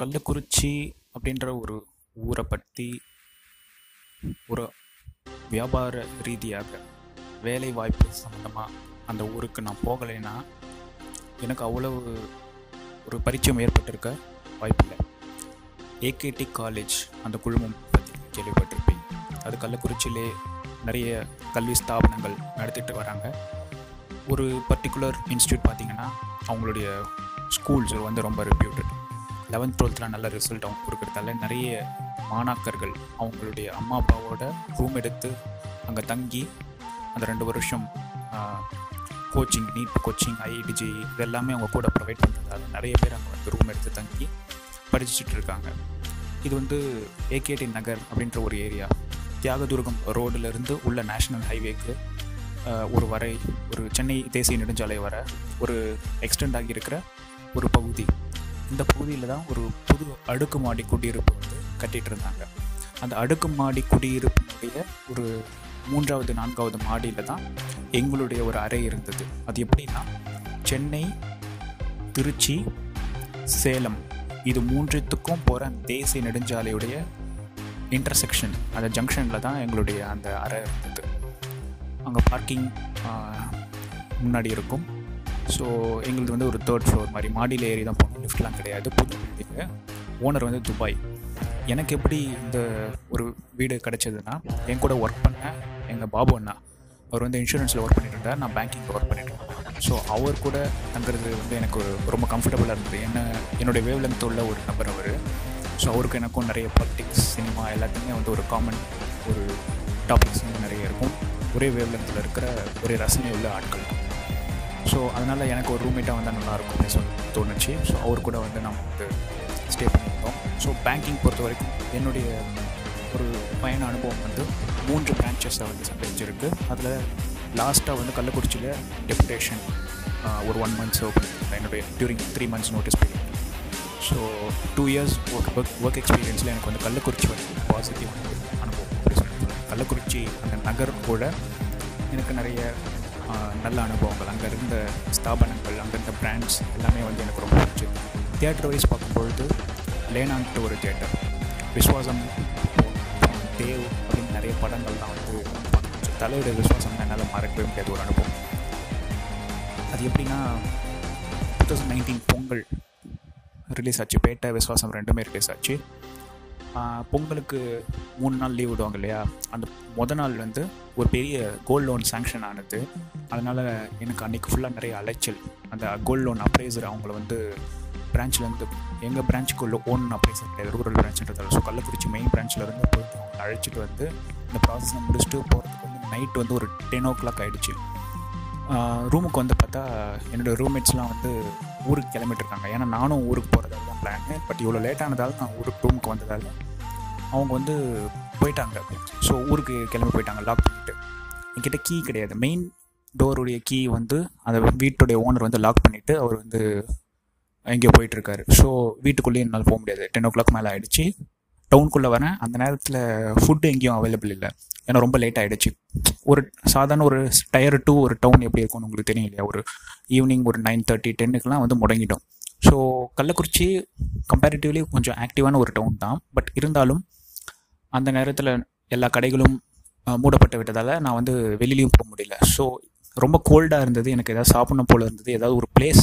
கள்ளக்குறிச்சி அப்படின்ற ஒரு ஊரை பற்றி ஒரு வியாபார ரீதியாக வேலை வாய்ப்பு சம்மந்தமாக அந்த ஊருக்கு நான் போகலைன்னா எனக்கு அவ்வளவு ஒரு பரிச்சயம் ஏற்பட்டிருக்க வாய்ப்பில்லை. ஏகேடி காலேஜ் அந்த குழுமம் பற்றி கேள்விப்பட்டிருப்பேன். அது கள்ளக்குறிச்சியிலே நிறைய கல்வி ஸ்தாபனங்கள் நடத்திட்டு வராங்க. ஒரு பர்டிகுலர் இன்ஸ்டியூட் பார்த்திங்கன்னா அவங்களுடைய ஸ்கூல்ஸ் வந்து ரொம்ப ரிப்யூட்டட் லெவன்த் டுவெல்த்தில் நல்ல ரிசல்ட் அவங்க கொடுக்குறதால நிறைய மாணாக்கர்கள் அவங்களுடைய அம்மா அப்பாவோட ரூம் எடுத்து அங்கே தங்கி அந்த ரெண்டு வருஷம் கோச்சிங் நீட் கோச்சிங் ஐஐடிஜி இது எல்லாமே அவங்க கூட ப்ரொவைட் பண்ணுறதால நிறைய பேர் அங்கே வந்து ரூம் எடுத்து தங்கி படிச்சுட்டு இருக்காங்க. இது வந்து ஏகேடி நகர் அப்படின்ற ஒரு ஏரியா தியாகதுர்கம் ரோடுலேருந்து உள்ள நேஷ்னல் ஹைவேக்கு ஒரு வரை ஒரு சென்னை தேசிய நெடுஞ்சாலை வர ஒரு எக்ஸ்டெண்ட் ஆகியிருக்கிற ஒரு பகுதி. இந்த பகுதியில் தான் ஒரு புது அடுக்குமாடி குடியிருப்பு வந்து கட்டிகிட்டு இருந்தாங்க அந்த அடுக்குமாடி குடியிருப்பினுடைய ஒரு மூன்றாவது நான்காவது மாடியில் தான் எங்களுடைய ஒரு அறை இருந்தது. அது எப்படின்னா சென்னை திருச்சி சேலம் இது மூன்றுத்துக்கும் போகிற தேசிய நெடுஞ்சாலையுடைய இன்டர்செக்ஷன் அந்த ஜங்ஷனில் தான் எங்களுடைய அந்த அறை இருந்தது. அங்கே பார்க்கிங் முன்னாடி இருக்கும். ஸோ எங்களுது வந்து ஒரு தேர்ட் ஃப்ளோர் மாதிரி மாடியில் ஏறி தான் போகணும். லிஃப்ட்லாம் கிடையாது. புது பில்டிங்கு ஓனர் வந்து துபாய். எனக்கு எப்படி இந்த ஒரு வீடு கிடச்சதுன்னா என் கூட ஒர்க் பண்ண எங்கள் பாபு அண்ணா. அவர் வந்து இன்சூரன்ஸில் ஒர்க் பண்ணிட்டு இருந்தார். நான் பேங்கிங்கில் ஒர்க் பண்ணிட்டு இருந்தேன். ஸோ அவர் கூட தங்குறது வந்து எனக்கு ஒரு ரொம்ப கம்ஃபர்டபுளாக இருந்தது. என்ன என்னுடைய வேவ் லென்த் உள்ள ஒரு நபர் அவர். ஸோ அவருக்கு எனக்கும் நிறைய பாலிட்டிக்ஸ் சினிமா எல்லாத்தையுமே வந்து ஒரு காமன் ஒரு டாபிக்ஸ் வந்து நிறைய இருக்கும். ஒரே வேவ் லென்த்தில் இருக்கிற ஒரே ரசனை உள்ள ஆட்கள் ஸோ அதனால் எனக்கு ஒரு ரூம்மேட்டாக வந்தால் நல்லாயிருக்கும் அப்படின்னு சொல்லி தோணுச்சு. ஸோ அவர் கூட வந்து நம்ம வந்து ஸ்டே பண்ணியிருந்தோம். ஸோ பேங்கிங் பொறுத்த வரைக்கும் என்னுடைய ஒரு பயண அனுபவம் வந்து மூன்று பிரான்ச்சஸை வந்து சந்திச்சிருக்கு. அதில் லாஸ்ட்டாக வந்து கள்ளக்குறிச்சியில் டெபுடேஷன் ஒரு ஒன் மந்த்ஸ் சர்வ் பண்ணியிருந்தேன். என்னுடைய during three months notice period so two years work work work எக்ஸ்பீரியன்ஸில் எனக்கு வந்து கள்ளக்குறிச்சி வந்து பாசிட்டிவ் அனுபவம் கள்ளக்குறிச்சி அந்த நகர் கூட எனக்கு நிறைய நல்ல அனுபவங்கள். அங்கே இருந்த ஸ்தாபனங்கள் அங்கே இருந்த பிராண்ட்ஸ் எல்லாமே வந்து எனக்கு ரொம்ப பிடிச்சது தியேட்டர் வைஸ் பார்க்கும்பொழுது லேனான்ட்டு ஒரு தியேட்டர் விஸ்வாசம் தேவ் அப்படின்னு நிறைய படங்கள்லாம் வந்து தலையுடைய தலையோட விஸ்வாசம் என்னால் மறக்கவே முடியாது ஒரு அனுபவம். அது எப்படின்னா two thousand nineteen Pongal release ஆச்சு. பேட்டை விஸ்வாசம் ரெண்டுமே ரிலீஸ் ஆச்சு. பொங்கலுக்கு மூணு நாள் லீவ் விடுவாங்க இல்லையா? அந்த மொதல் நாள் வந்து ஒரு பெரிய கோல்டு லோன் சேங்ஷன் ஆனது. அதனால் எனக்கு அன்றைக்கி ஃபுல்லாக நிறைய அலைச்சல். அந்த கோல்டு லோன் அப்ரைசர் அவங்கள வந்து பிரான்ச்லேருந்து எங்கள் பிரான்ச்சுக்குள்ள ஓன் அப்ரைசர் கிடையாது. ரூரல் பிரான்ச்சுன்றதால ஸோ கள்ளக்குறிச்சி மெயின் பிரான்ச்சில் போயிட்டு அவங்க அழைச்சிட்டு வந்து இந்த ப்ராசஸை முடிச்சுட்டு போகிறதுக்கு வந்து நைட் வந்து ஒரு டென் ஓ கிளாக் ஆகிடுச்சு ரூமுக்கு வந்து பார்த்தா என்னோடய ரூம்மேட்ஸ்லாம் வந்து ஊருக்கு கிளம்பிட்டு இருக்காங்க. ஏன்னா நானும் ஊருக்கு போகிறதா பிளான் பட் இவ்வளோ லேட்டானதால் நான் ஊருக்கு ரூமுக்கு வந்ததால் அவங்க வந்து போயிட்டாங்க. ஸோ ஊருக்கு கிளம்பி போயிட்டாங்க லாக் பண்ணிட்டு. என்கிட்ட கீ கிடையாது. மெயின் டோருடைய கீ வந்து அந்த வீட்டுடைய ஓனர் வந்து லாக் பண்ணிவிட்டு அவர் வந்து எங்கேயோ போயிட்டுருக்காரு. ஸோ வீட்டுக்குள்ளேயே என்னால் போக முடியாது. டென் ஓ கிளாக் மேலே ஆகிடுச்சு டவுனுக்குள்ளே வரேன். அந்த நேரத்தில் ஃபுட்டு எங்கேயும் அவைலபிள் இல்லை. ஏன்னா ரொம்ப லேட் ஆகிடுச்சு ஒரு சாதாரண ஒரு டயர் டூ ஒரு டவுன் எப்படி இருக்கும்னு உங்களுக்கு தெரியும் இல்லையா ஒரு ஈவினிங் ஒரு நைன் தேர்ட்டி டென்னுக்குலாம் வந்து முடங்கிட்டோம். ஸோ கள்ளக்குறிச்சி கம்பேரிட்டிவ்லி கொஞ்சம் ஆக்டிவான ஒரு டவுன் தான். பட் இருந்தாலும் அந்த நேரத்தில் எல்லா கடைகளும் மூடப்பட்டு விட்டதால் நான் வந்து வெளிலையும் போக முடியல. ஸோ ரொம்ப கோல்டாக இருந்தது. எனக்கு ஏதாவது சாப்பிடணும் போல் இருந்தது. ஏதாவது ஒரு பிளேஸ்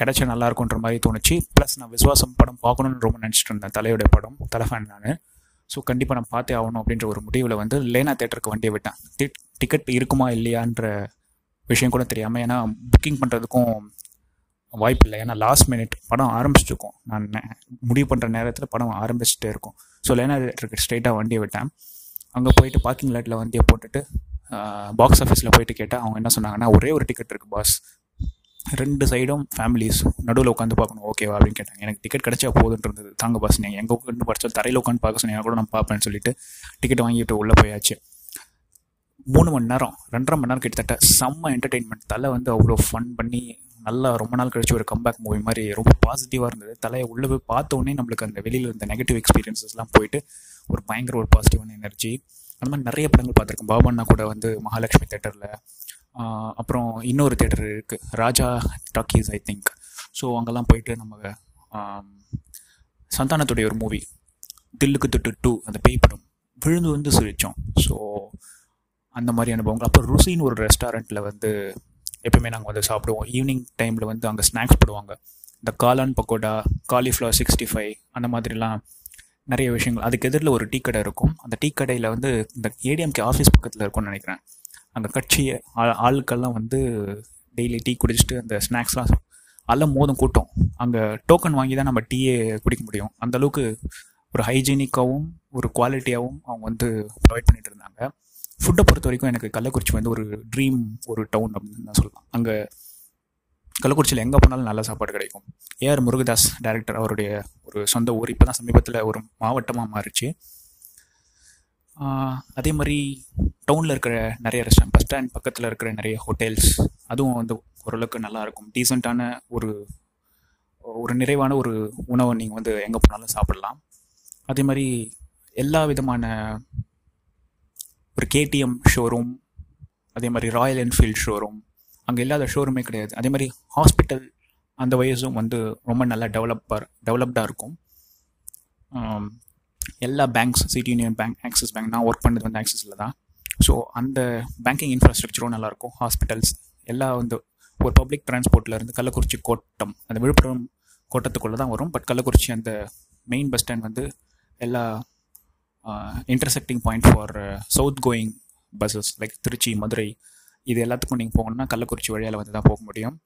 கிடச்சா நல்லா இருக்குன்ற மாதிரி தோணுச்சு. ப்ளஸ் நான் விஸ்வாசம் படம் பார்க்கணும்னு ரொம்ப நினச்சிட்டு இருந்தேன். தலையோட படம் தலை ஃபேன் நான். ஸோ கண்டிப்பாக நான் பார்த்தே ஆகணும் அப்படின்ற ஒரு முடிவில் வந்து லேனா தேட்டருக்கு வண்டியை விட்டேன். டிக்கெட் இருக்குமா இல்லையான்ற விஷயம் கூட தெரியாமல் ஏன்னா புக்கிங் பண்ணுறதுக்கும் வாய்ப்பு இல்லை ஏன்னா லாஸ்ட் மினிட் படம் ஆரம்பிச்சிருக்கும். நான் முடிவு பண்ணுற நேரத்தில் படம் ஆரம்பிச்சுட்டே இருக்கும். ஸோ லேனா ஸ்ட்ரெயிட்டாக ஸ்ட்ரைட்டாக வண்டியை விட்டேன். அங்கே போயிட்டு பார்க்கிங் லாட்டில் வண்டியை போட்டுட்டு பாக்ஸ் ஆஃபீஸில் போயிட்டு கேட்டால் அவங்க என்ன சொன்னாங்கன்னா ஒரே ஒரு டிக்கெட் இருக்குது பாஸ் ரெண்டு சைடும் ஃபேமிலிஸ் நடுவில் உட்காந்து பார்க்கணும். ஓகேவா அப்படின்னு கேட்டாங்க. எனக்கு டிக்கெட் கிடச்சா போதுன்றது இருந்தது. தாங்க பாஸ் நீங்கள் எங்கே உட்காந்து படித்தாலும் தரையில் உட்காந்து பார்க்க சொன்னீங்க கூட நான் பார்ப்பேன்னு சொல்லிட்டு டிக்கெட் வாங்கிட்டு உள்ளே போயாச்சு. மூணு மணி நேரம் ரெண்டரை மணி நேரம் கிட்டத்தட்ட செம்ம என்டர்டெயின்மெண்ட் தலை வந்து அவ்வளோ ஃபன் பண்ணி நல்லா ரொம்ப நாள் கழிச்சு ஒரு கம்பேக் மூவி மாதிரி ரொம்ப பாசிட்டிவாக இருந்தது. தலையை உள்ளே போய் பார்த்த உடனே நம்மளுக்கு அந்த வெளியில் இருந்த நெகட்டிவ் எக்ஸ்பீரியன்ஸஸ்லாம் போயிட்டு ஒரு பயங்கர ஒரு பாசிட்டிவான எனர்ஜி அந்த மாதிரி நிறைய படங்கள் பார்த்துருக்கேன். பாபண்ணா கூட வந்து மகாலட்சுமி தேட்டரில் அப்புறம் இன்னொரு தேட்டர் இருக்குது Raja talkies I think so அங்கெல்லாம் போயிட்டு நம்ம சந்தானத்துடைய ஒரு மூவி தில்லுக்கு தொட்டு டூ அந்த பேய் படம். விழுந்து வந்து சிரித்தோம் ஸோ அந்த மாதிரி அனுபவங்கள். அப்புறம் ருசின்னு ஒரு ரெஸ்டாரண்ட்டில் வந்து எப்பவுமே நாங்கள் வந்து சாப்பிடுவோம். ஈவினிங் டைமில் வந்து அங்கே ஸ்நாக்ஸ் போடுவாங்க. இந்த காளான் பக்கோடா காலிஃப்ளவர் சிக்ஸ்டி ஃபைவ் அந்த மாதிரிலாம் நிறைய விஷயங்கள். அதுக்கு எதிரில் ஒரு டீ கடை இருக்கும். அந்த டீ கடையில் வந்து இந்த ஏடிஎம்கே ஆஃபீஸ் பக்கத்தில் இருக்கும்னு நினைக்கிறேன். அங்கே கட்சி ஆ- வந்து டெய்லி டீ குடிச்சிட்டு அந்த ஸ்நாக்ஸ்லாம் எல்லாம் மோதும் கூட்டம். அங்கே டோக்கன் வாங்கி தான் நம்ம டீயே குடிக்க முடியும். அந்தளவுக்கு ஒரு ஹைஜீனிக்காகவும் ஒரு குவாலிட்டியாகவும் அவங்க வந்து ப்ரொவைட் பண்ணிகிட்டு இருந்தாங்க. ஃபுட்டை பொறுத்த வரைக்கும் எனக்கு கள்ளக்குறிச்சி வந்து ஒரு ட்ரீம் ஒரு டவுன் அப்படின்னு தான் சொல்லலாம். அங்கே கள்ளக்குறிச்சியில் எங்கே போனாலும் நல்ல சாப்பாடு கிடைக்கும். ஏஆர் முருகதாஸ் டைரக்டர் அவருடைய ஒரு சொந்த ஊர் இப்போ தான் சமீபத்தில் ஒரு மாவட்டமாக மாறிச்சு. அதே மாதிரி டவுனில் இருக்கிற நிறைய ரெஸ்டாரண்ட் பஸ் ஸ்டாண்ட் பக்கத்தில் இருக்கிற நிறைய ஹோட்டல்ஸ் அதுவும் வந்து ஓரளவுக்கு நல்லாயிருக்கும் டீசெண்டான ஒரு ஒரு நிறைவான ஒரு உணவை நீங்கள் வந்து எங்கே போனாலும் சாப்பிடலாம். அதே மாதிரி எல்லா விதமான ஒரு கேடிஎம் ஷோரூம் அதே மாதிரி ராயல் என்ஃபீல்ட் ஷோரூம் அங்கே இல்லாத ஷோரூமே கிடையாது. அதே மாதிரி ஹாஸ்பிட்டல் அந்த வயசும் வந்து ரொம்ப நல்லா டெவலப்பாக டெவலப்டாக இருக்கும். எல்லா banks city union bank Axis bank நான் ஒர்க் பண்ணது வந்து ஆக்சிஸில் தான். ஸோ அந்த பேங்கிங் இன்ஃப்ராஸ்ட்ரக்சரும் நல்லாயிருக்கும் ஹாஸ்பிட்டல்ஸ் எல்லா வந்து ஒரு பப்ளிக் டிரான்ஸ்போர்ட்ல இருந்து கள்ளக்குறிச்சி கோட்டம் அந்த விழுப்புரம் கோட்டத்துக்குள்ளே தான் வரும். பட் கள்ளக்குறிச்சி அந்த மெயின் பஸ் ஸ்டாண்ட் வந்து எல்லா intersecting point for south going buses like Trichy Madurai இது எல்லாத்துக்கும் நீங்கள் போகணுன்னா கள்ளக்குறிச்சி வழியால் வந்து தான் போக முடியும்.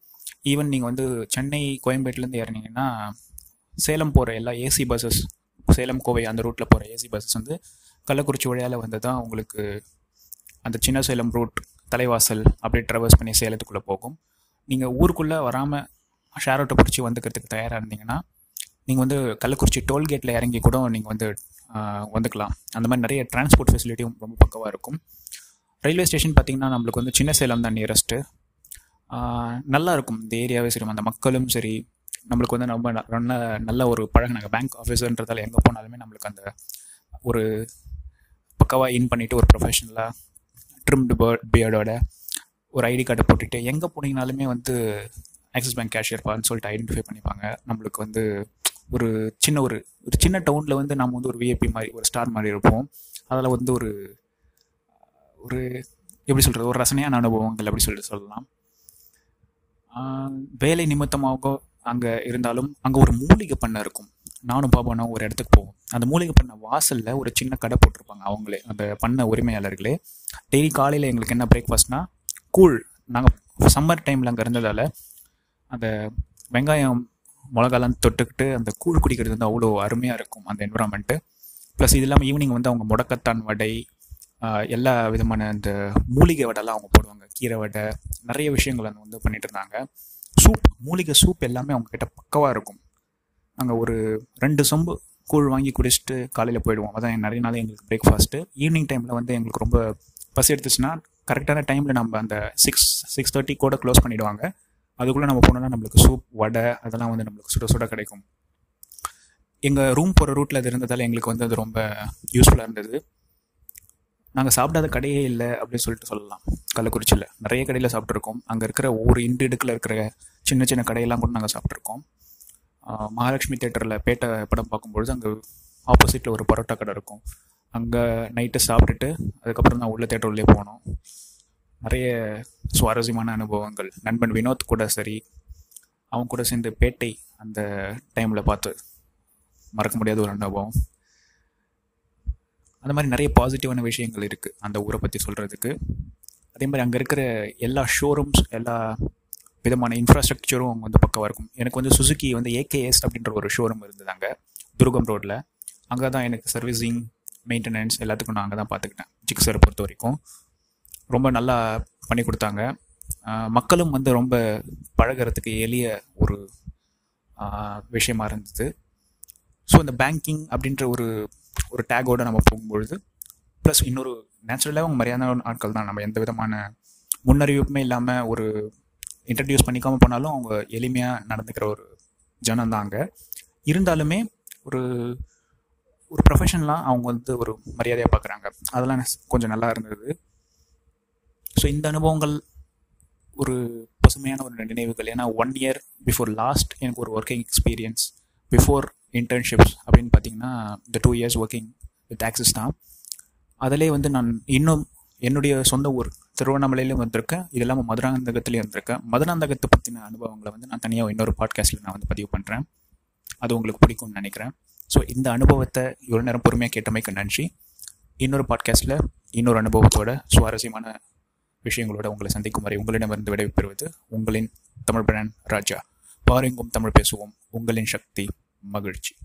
ஈவன் நீங்கள் வந்து சென்னை கோயம்பேட்டிலேருந்து இறங்கிங்கன்னா சேலம் போகிற எல்லா ஏசி பஸ்ஸஸ் சேலம் கோவை அந்த ரூட்டில் போகிற ஏசி பஸ்ஸஸ் வந்து கள்ளக்குறிச்சி வழியால் வந்து தான் உங்களுக்கு அந்த சின்ன சேலம் ரூட் தலைவாசல் அப்படியே ட்ராவல்ஸ் பண்ணி சேலத்துக்குள்ளே போகும். நீங்கள் ஊருக்குள்ளே வராமல் ஷேர் ஆட்டோ பிடிச்சி வந்துக்கிறதுக்கு தயாராக இருந்தீங்கன்னா நீங்கள் வந்து கள்ளக்குறிச்சி டோல்கேட்டில் இறங்கி கூட நீங்கள் வந்து வந்துக்கலாம். அந்த மாதிரி நிறைய டிரான்ஸ்போர்ட் ஃபெசிலிட்டியும் ரொம்ப பக்கவாக இருக்கும். ரயில்வே ஸ்டேஷன் பார்த்திங்கன்னா நம்மளுக்கு வந்து சின்ன சேலம் தான் நியரஸ்ட்டு நல்லா இருக்கும். இந்த ஏரியாவே சரி அந்த மக்களும் சரி நம்மளுக்கு வந்து ரொம்ப நல்ல நல்ல ஒரு பழகினாங்க பேங்க் ஆஃபீஸர்ன்றதால எங்கே போனாலுமே நம்மளுக்கு அந்த ஒரு பக்கவாக இன் பண்ணிவிட்டு ஒரு ப்ரொஃபஷனலாக ட்ரிம்டு பேர்ட் பியர்டோட ஒரு ஐடி கார்டை போட்டுட்டு எங்கே போனீங்கனாலுமே வந்து ஆக்சிஸ் பேங்க் கேஷியர்ப்பான்னு சொல்லிட்டு ஐடென்டிஃபை பண்ணிப்பாங்க. நம்மளுக்கு வந்து ஒரு சின்ன ஒரு ஒரு சின்ன டவுனில் வந்து நம்ம வந்து ஒரு விஐபி மாதிரி ஒரு ஸ்டார் மாதிரி இருப்போம். அதில் வந்து ஒரு ஒரு எப்படி சொல்கிறது ஒரு ரசனையான அனுபவங்கள் அப்படி சொல்லிட்டு சொல்லலாம். வேலை நிமித்தமாக அங்கே இருந்தாலும் அங்கே ஒரு மூலிகை பண்ணை இருக்கும். நானும் பாபானும் ஒரு இடத்துக்கு போவோம். அந்த மூலிகை பண்ணை வாசலில் ஒரு சின்ன கடை போட்டிருப்பாங்க அவங்களே அந்த பண்ண உரிமையாளர்களே. டெய்லி காலையில் எங்களுக்கு என்ன பிரேக்ஃபாஸ்ட்னா கூழ். நாங்கள் சம்மர் டைமில் அங்கே இருந்ததால் அந்த வெங்காயம் மிளகாலாம் தொட்டுக்கிட்டு அந்த கூழ் குடிக்கிறது வந்து அவ்வளோ அருமையாக இருக்கும் அந்த என்விரான்மெண்ட்டு ப்ளஸ் இது இல்லாமல் ஈவினிங் வந்து அவங்க முடக்கத்தான் வடை எல்லா விதமான அந்த மூலிகை வடைலாம் அவங்க போடுவாங்க. கீரை வடை நிறைய விஷயங்கள் அங்கே வந்து பண்ணிட்டு இருந்தாங்க சூப் மூலிகை சூப் எல்லாமே அவங்க கிட்ட பக்கவாக இருக்கும். நாங்கள் ஒரு ரெண்டு சொம்பு கூழ் வாங்கி குடிச்சிட்டு காலையில் போயிடுவோம். அதான் நிறைய நாள் எங்களுக்கு பிரேக்ஃபாஸ்ட்டு ஈவினிங் டைமில் வந்து எங்களுக்கு ரொம்ப பசி எடுத்துச்சுன்னா கரெக்டான டைமில் நம்ம அந்த சிக்ஸ் சிக்ஸ் தேர்ட்டி கூட க்ளோஸ் பண்ணிவிடுவாங்க அதுக்குள்ளே நம்ம போனோம்னா நம்மளுக்கு சூப் வடை அதெல்லாம் வந்து நம்மளுக்கு சுட சுட கிடைக்கும். எங்கள் ரூம் போகிற ரூட்டில் அது இருந்ததால் எங்களுக்கு வந்து அது ரொம்ப யூஸ்ஃபுல்லாக இருந்தது. நாங்கள் சாப்பிடாத கடையே இல்லை அப்படின்னு சொல்லிட்டு சொல்லலாம். கள்ளக்குறிச்சியில். நிறைய கடையில் சாப்பிட்ருக்கோம் அங்கே இருக்கிற ஒவ்வொரு இண்டு இடுக்கில் இருக்கிற சின்ன சின்ன கடையெல்லாம் கூட நாங்கள் சாப்பிட்ருக்கோம் மகாலட்சுமி தேட்டரில் பேட்டை படம் பார்க்கும்பொழுது அங்கே ஆப்போசிட்டில் ஒரு பரோட்டா கடை இருக்கும். அங்கே நைட்டு சாப்பிட்டுட்டு அதுக்கப்புறம் தான் உள்ள தேட்டர் உள்ளே போனோம். நிறைய சுவாரஸ்யமான அனுபவங்கள். நண்பன் வினோத் கூட சரி அவங்க கூட சேர்ந்து பேட்டை அந்த டைமில் பார்த்து மறக்க முடியாத ஒரு அனுபவம். அந்த மாதிரி நிறைய பாசிட்டிவான விஷயங்கள் இருக்குது அந்த ஊரை பற்றி சொல்கிறதுக்கு அதே மாதிரி அங்கே இருக்கிற எல்லா ஷோரூம்ஸ் எல்லா விதமான இன்ஃப்ராஸ்ட்ரக்சரும் அவங்க வந்து பக்கவாக இருக்கும். எனக்கு வந்து சுசுக்கி வந்து ஏகேஎஸ் அப்படின்ற ஒரு ஷோரூம் இருந்தது அங்கே துருகம் ரோட்டில் அங்கே தான் எனக்கு சர்வீசிங் மெயின்டெனன்ஸ் எல்லாத்துக்கும் நான் அங்கே தான் பார்த்துக்கிட்டேன். ஜிக்ஸரை பொறுத்த வரைக்கும். ரொம்ப நல்லா பண்ணி கொடுத்தாங்க. மக்களும் வந்து ரொம்ப பழகுறதுக்கு எளிய ஒரு விஷயமா இருந்தது. ஸோ இந்த பேங்கிங் அப்படின்ற ஒரு ஒரு டேகோட நம்ம போகும்பொழுது ப்ளஸ் இன்னொரு நேச்சுரலாக அவங்க மரியாதையான ஆட்கள் தான். நம்ம எந்த விதமான முன்னறிவிப்புமே இல்லாமல் ஒரு இன்ட்ரடியூஸ் பண்ணிக்காமல் போனாலும் அவங்க எளிமையாக நடந்துக்கிற ஒரு ஜனம் தான் அங்கே. இருந்தாலுமே ஒரு ஒரு ப்ரொஃபஷனலாக அவங்க வந்து ஒரு மரியாதையாக பார்க்குறாங்க அதெல்லாம் கொஞ்சம் நல்லா இருந்தது. ஸோ இந்த அனுபவங்கள் ஒரு பசுமையான ஒரு நினைவுகள். ஏன்னா ஒன் இயர் பிஃபோர் லாஸ்ட் எனக்கு ஒரு ஒர்க்கிங் எக்ஸ்பீரியன்ஸ் பிஃபோர் இன்டர்ன்ஷிப்ஸ் அப்படின்னு பார்த்தீங்கன்னா இந்த two years working with Axis தான். அதிலே வந்து நான் இன்னும் என்னுடைய சொந்த ஊர் திருவண்ணாமலையிலும் வந்திருக்கேன். இது இல்லாமல் மதுராந்தகத்துலேயும் வந்திருக்கேன். மதுராந்தகத்தை பற்றின அனுபவங்களை வந்து நான் தனியாக இன்னொரு பாட்காஸ்ட்டில் நான் வந்து பதிவு பண்ணுறேன் அது உங்களுக்கு பிடிக்கும்னு நினைக்கிறேன். ஸோ இந்த அனுபவத்தை இவ்வளோ நேரம் பொறுமையாக கேட்டமைக்கு நன்றி. இன்னொரு பாட்காஸ்ட்டில் இன்னொரு அனுபவத்தோட சுவாரஸ்யமான விஷயங்களோட உங்களை சந்திக்கும் வரை உங்களிடமிருந்து விடைபெறுவது உங்களின் தமிழ் பிரணன் ராஜா. பாருங்கும் தமிழ் பேசுவோம். உங்களின் சக்தி மகிழ்ச்சி.